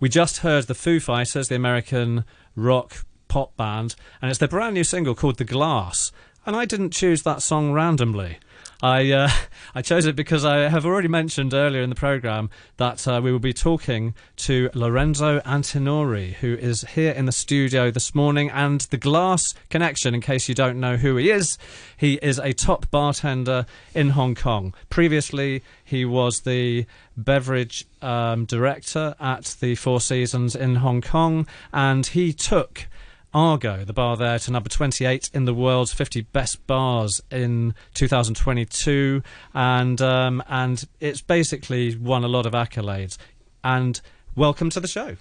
We just heard the Foo Fighters, the American rock pop band, and it's their brand new single called The Glass. And I didn't choose that song randomly. I uh, I chose it because I have already mentioned earlier in the program that uh, we will be talking to Lorenzo Antinori, who is here in the studio this morning. And the Glass Connection, in case you don't know who he is, he is a top bartender in Hong Kong. Previously, he was the beverage um, director at the Four Seasons in Hong Kong, and he took Argo, the bar there, to number 28 in the world's 50 best bars in 2022, and um, and it's basically won a lot of accolades. And welcome to the show.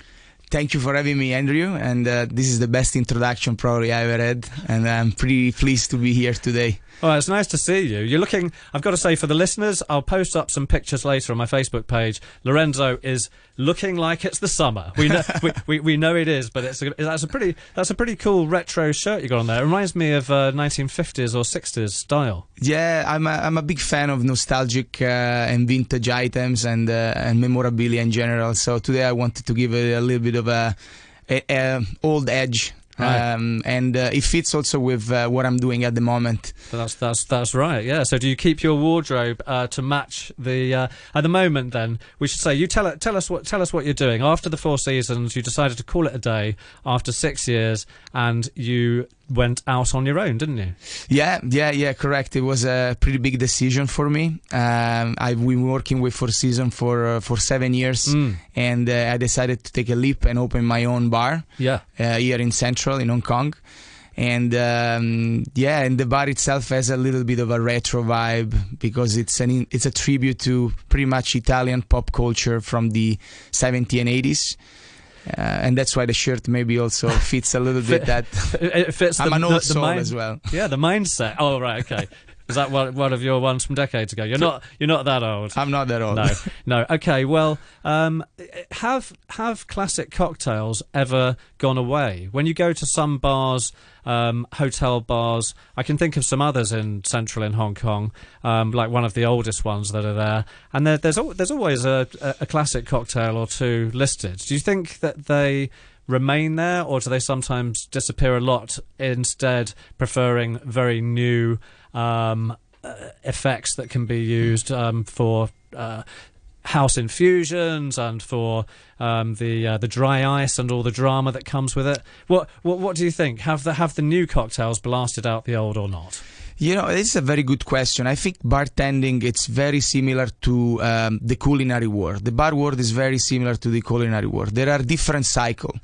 Thank you for having me, Andrew. And uh, this is the best introduction probably I ever had, and I'm pretty pleased to be here today. Well, it's nice to see you. You're looking. I've got to say, for the listeners, I'll post up some pictures later on my Facebook page. Lorenzo is looking like it's the summer. We know, we, we, we, know it is, but it's a, that's a pretty that's a pretty cool retro shirt you got on there. It reminds me of uh, 1950s or 60s style. Yeah, I'm a, I'm a big fan of nostalgic uh, and vintage items and uh, and memorabilia in general. So today I wanted to give a little bit of a, a, a old edge Right. Um, and uh, it fits also with uh, what I'm doing at the moment. That's that's that's right. Yeah. So do you keep your wardrobe uh, to match the uh, at the moment? Then we should say you tell tell us what tell us what you're doing after the four seasons. You decided to call it a day after six years, and you went out on your own, didn't you? Yeah, yeah, yeah, correct. It was a pretty big decision for me. Um, I've been working with Four Season for uh, for seven years, mm. and uh, I decided to take a leap and open my own bar. Yeah, uh, here in Central in Hong Kong. And um, yeah, and the bar itself has a little bit of a retro vibe because it's an it's a tribute to pretty much Italian pop culture from the 70s and 80s. Uh, and that's why the shirt maybe also fits a little bit that it fits I'm the, an old the, soul mind, as well. Yeah, the mindset. Oh right, okay. Is that one, one of your ones from decades ago? You're not you're not that old. I'm not that old. No, no. Okay, well, um, have have classic cocktails ever gone away? When you go to some bars, um, hotel bars, I can think of some others in central in Hong Kong, um, like one of the oldest ones that are there, and there, there's there's always a, a classic cocktail or two listed. Do you think that they remain there, or do they sometimes disappear a lot, instead preferring very new um, uh, effects that can be used um, for uh, house infusions and for um, the uh, the dry ice and all the drama that comes with it. What what what do you think? Have the have the new cocktails blasted out the old or not? You know, it's a very good question. I think bartending it's very similar to um, the culinary world. The bar world is very similar to the culinary world. There are different cycles,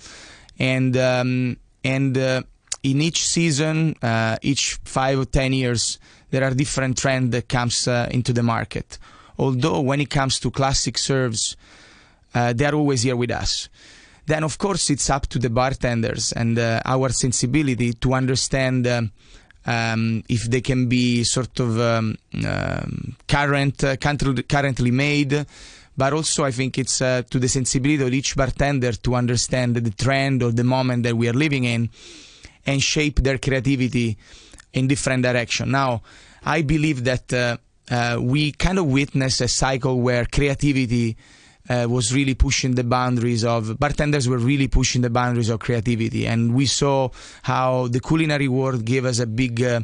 and um, and uh, in each season, uh, each five or ten years, there are different trends that comes uh, into the market. Although when it comes to classic serves, uh, they are always here with us. Then of course it's up to the bartenders and uh, our sensibility to understand um, um, if they can be sort of um, um current, uh, currently made but also I think it's uh, to the sensibility of each bartender to understand the trend or the moment that we are living in and shape their creativity in different direction. Now, I believe that uh, uh, we kind of witnessed a cycle where creativity uh, was really pushing the boundaries of bartenders were really pushing the boundaries of creativity, and we saw how the culinary world gave us a big. Uh,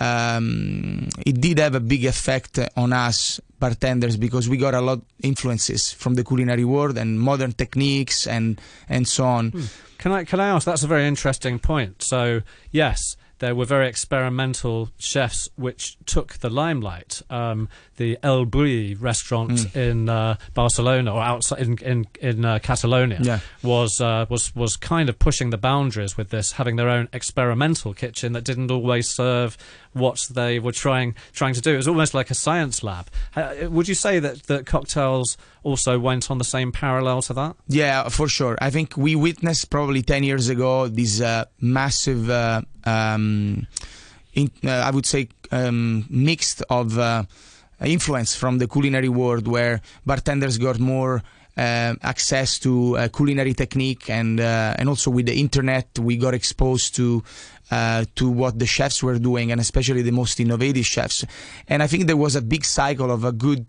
um, it did have a big effect on us bartenders because we got a lot influences from the culinary world and modern techniques and and so on. Hmm. Can I can I ask? That's a very interesting point. So yes, there were very experimental chefs which took the limelight. Um, the El Bulli restaurant mm. in uh, Barcelona or outside in in, in uh, Catalonia yeah. was uh, was was kind of pushing the boundaries with this, having their own experimental kitchen that didn't always serve what they were trying trying to do. It was almost like a science lab. would you say that that cocktails also went on the same parallel to that? Yeah, for sure. I think we witnessed probably ten years ago this uh, massive. Uh, um, in, uh, I would say um, mixed of influence from the culinary world where bartenders got more uh, access to uh, culinary technique and uh, and also with the internet we got exposed to uh, to what the chefs were doing and especially the most innovative chefs. And I think there was a big cycle of a good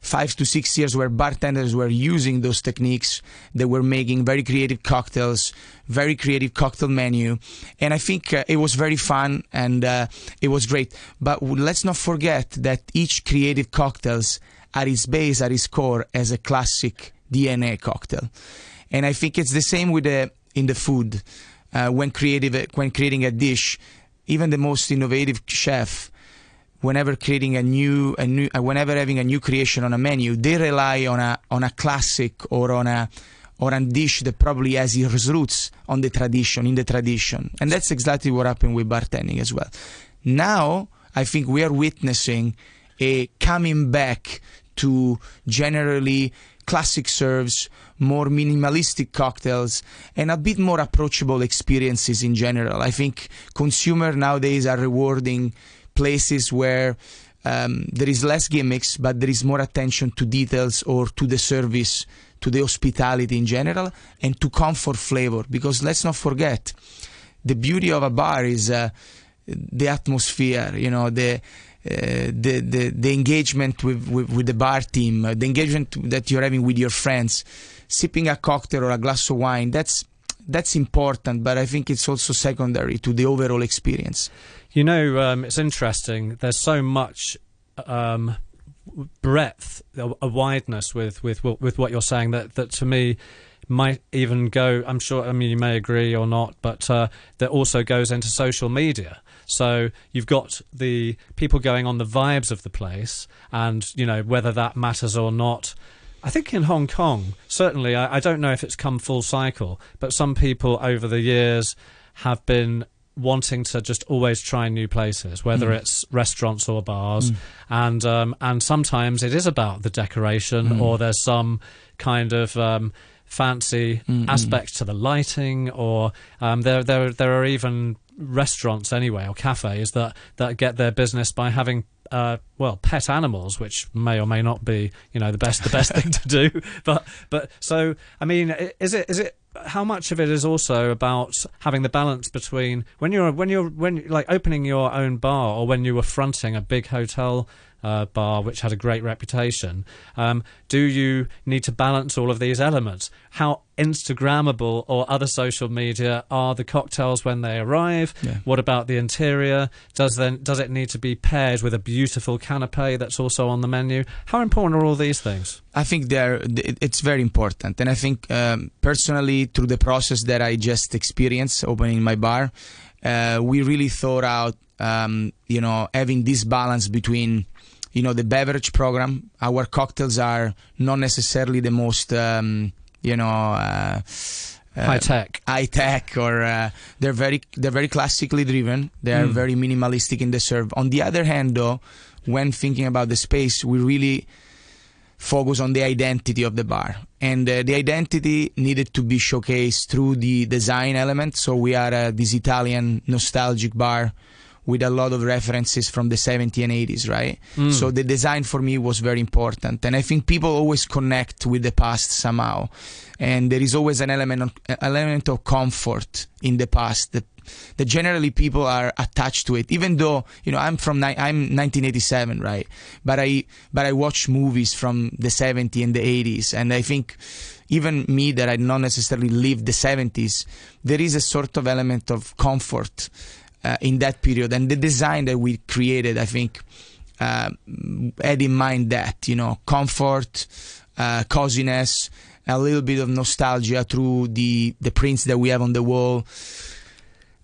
five to six years where bartenders were using those techniques. They were making very creative cocktails very creative cocktail menu. And I think uh, it was very fun and uh, it was great. But let's not forget that each creative cocktails at its base at its core as a classic DNA cocktail. And I think it's the same with the in the food. Uh, when creative when creating a dish, even the most innovative chef, whenever creating a new a new uh, whenever having a new creation on a menu, they rely on a on a classic or on a or a dish that probably has its roots on the tradition in the tradition, and that's exactly what happened with bartending as well. Now I think we are witnessing a coming back to generally classic serves, more minimalistic cocktails, and a bit more approachable experiences in general. I think consumers nowadays are rewarding places where um, there is less gimmicks, but there is more attention to details or to the service, to the hospitality in general, and to comfort flavor. Because let's not forget, the beauty of a bar is uh, the atmosphere, you know, the the, the the engagement with, with, with the bar team, uh, the engagement that you're having with your friends, sipping a cocktail or a glass of wine. That's that's important, but I think it's also secondary to the overall experience. You know, um, it's interesting. There's so much um, breadth, a, wideness with, with with what you're saying that that to me might even go. I'm sure. I mean, you may agree or not, but uh, that also goes into social media. So you've got the people going on the vibes of the place, and you know whether that matters or not. I think in Hong Kong, certainly, I, I don't know if it's come full cycle, but some people over the years have been wanting to just always try new places, whether mm. it's restaurants or bars, mm. and um, and sometimes it is about the decoration, mm. or there's some kind of um, fancy mm aspects to the lighting, or um, there there there are even restaurants anyway or cafes that that get their business by having uh, well pet animals which may or may not be you know the best the best thing to do but but so i mean is it is it how much of it is also about having the balance between when you're when you're when like opening your own bar or when you were fronting a big hotel uh, bar, which had a great reputation. Um, do you need to balance all of these elements? How Instagrammable or other social media are the cocktails when they arrive? Yeah. What about the interior? Does then does it need to be paired with a beautiful canapé that's also on the menu? How important are all these things? I think they're it's very important, and I think um, personally through the process that I just experienced opening my bar, uh, we really thought out um, you know having this balance between you know the beverage program. Our cocktails are not necessarily the most um, you know. Uh, uh, high tech, high tech, or uh, they're very they're very classically driven. They are mm. very minimalistic in the serve. On the other hand, though, when thinking about the space, we really focus on the identity of the bar, and uh, the identity needed to be showcased through the design element. So we are uh, this Italian nostalgic bar with a lot of references from the 70s and 80s, right? Mm. So the design for me was very important, and I think people always connect with the past somehow, and there is always an element of, an element of comfort in the past that that generally people are attached to it even though you know i'm from i'm 1987 right but i but i watch movies from the 70s and the 80s and i think even me that i not necessarily lived the 70s there is a sort of element of comfort uh, in that period. And the design that we created, I think, uh, had in mind that, you know, comfort, uh, coziness, a little bit of nostalgia through the, the prints that we have on the wall.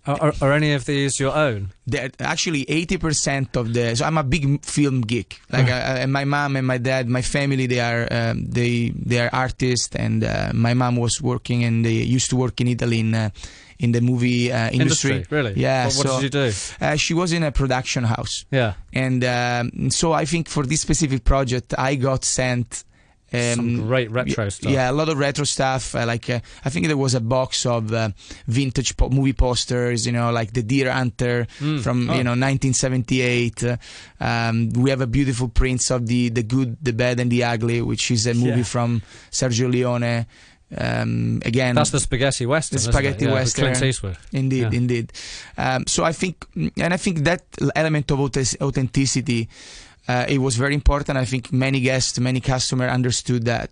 Are, are, any of these your own? They're actually, eighty percent of the. So I'm a big film geek. Like uh, my mom and my dad, my family, they are um, they they are artists, and uh, my mom was working and they used to work in Italy in uh, in the movie uh, industry. industry. Really? Yeah. What, what so, did you do? Uh, she was in a production house. Yeah. And um, so I think for this specific project, I got sent Um, Some great retro stuff. Yeah, a lot of retro stuff. Uh, like uh, I think there was a box of uh, vintage po- movie posters. You know, like the Deer Hunter Mm. from Oh. you know 1978. Uh, um, we have a beautiful prints of the the good, the bad, and the ugly, which is a movie Yeah. from Sergio Leone. Um, again, That's the spaghetti western. The spaghetti? Yeah, western. Clint Eastwood. Indeed, Yeah. indeed. Um, so I think, and I think that element of authenticity, uh, it was very important. I think many guests, many customers understood that.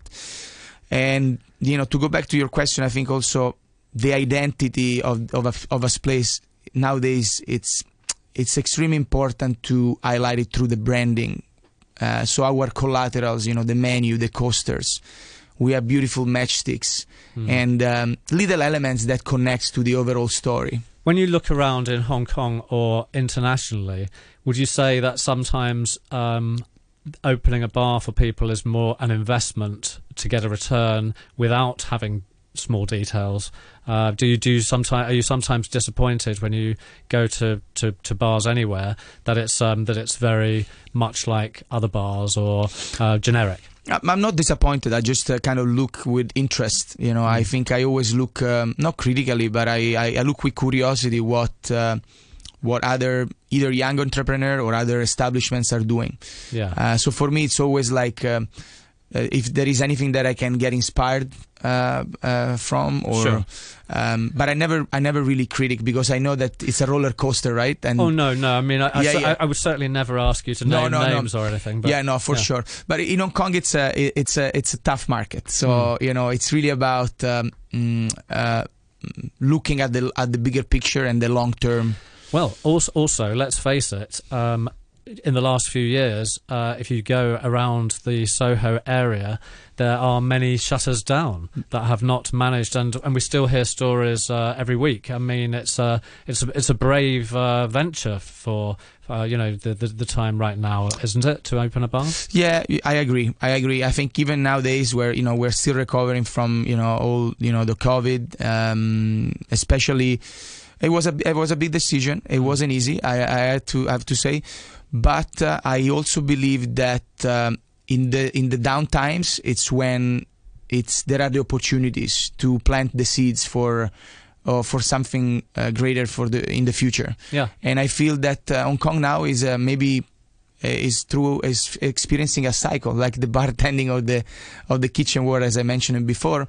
And you know, to go back to your question, I think also the identity of of a, of a place nowadays it's it's extremely important to highlight it through the branding. Uh, so our collaterals, you know, the menu, the coasters. We have beautiful matchsticks Mm. and um, little elements that connects to the overall story. When you look around in Hong Kong or internationally, would you say that sometimes um, opening a bar for people is more an investment to get a return without having small details? Uh, do you do sometimes? Are you sometimes disappointed when you go to, to, to bars anywhere that it's um, that it's very much like other bars or uh, generic? I'm not disappointed. I just uh, kind of look with interest. You know, I think I always look um, not critically, but I, I, I look with curiosity what uh, what other either young entrepreneur or other establishments are doing. Yeah. Uh, so for me, it's always like um, uh, if there is anything that I can get inspired uh, uh, from, or Sure. um, but I never I never really critic because I know that it's a roller coaster, right? And Oh no, no. I mean, I, I, Yeah, cer- yeah. I, I would certainly never ask you to No, name no, no. names or anything. But yeah, no, for yeah. sure. But in Hong Kong, it's a it's a it's a tough market. So Mm. you know, it's really about um, mm, uh, looking at the at the bigger picture and the long term. Well, also, also let's face it. Um, in the last few years, uh, if you go around the Soho area, there are many shutters down that have not managed, and and we still hear stories uh, every week. I mean, it's a it's a, it's a brave uh, venture for uh, you know the, the the time right now, isn't it, to open a bar? Yeah, I agree. I agree. I think even nowadays, where you know we're still recovering from you know all you know the COVID, um, especially, it was a it was a big decision. It wasn't easy. I, I had to I have to say, but uh, I also believe that um, in the in the down times, it's when it's there are the opportunities to plant the seeds for. Uh, for something uh, greater for the in the future, Yeah. and I feel that uh, Hong Kong now is uh, maybe uh, is through is experiencing a cycle like the bartending of the of the kitchen world as I mentioned before.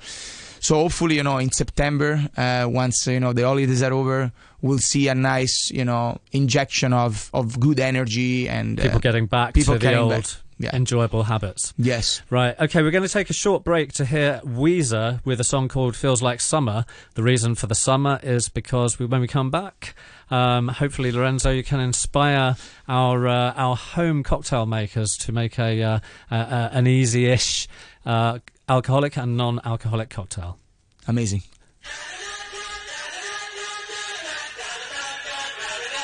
So hopefully, you know, in September, uh, once you know the holidays are over, we'll see a nice, you know, injection of of good energy and uh, People getting back people to the old back. Yeah. enjoyable habits. yes, Right. Okay, we're going to take a short break to hear Weezer with a song called Feels Like Summer. The reason for the summer is because we, when we come back, um, hopefully, Lorenzo, you can inspire our uh, our home cocktail makers to make a, uh, a, a an easy-ish uh, alcoholic and non-alcoholic cocktail. amazing.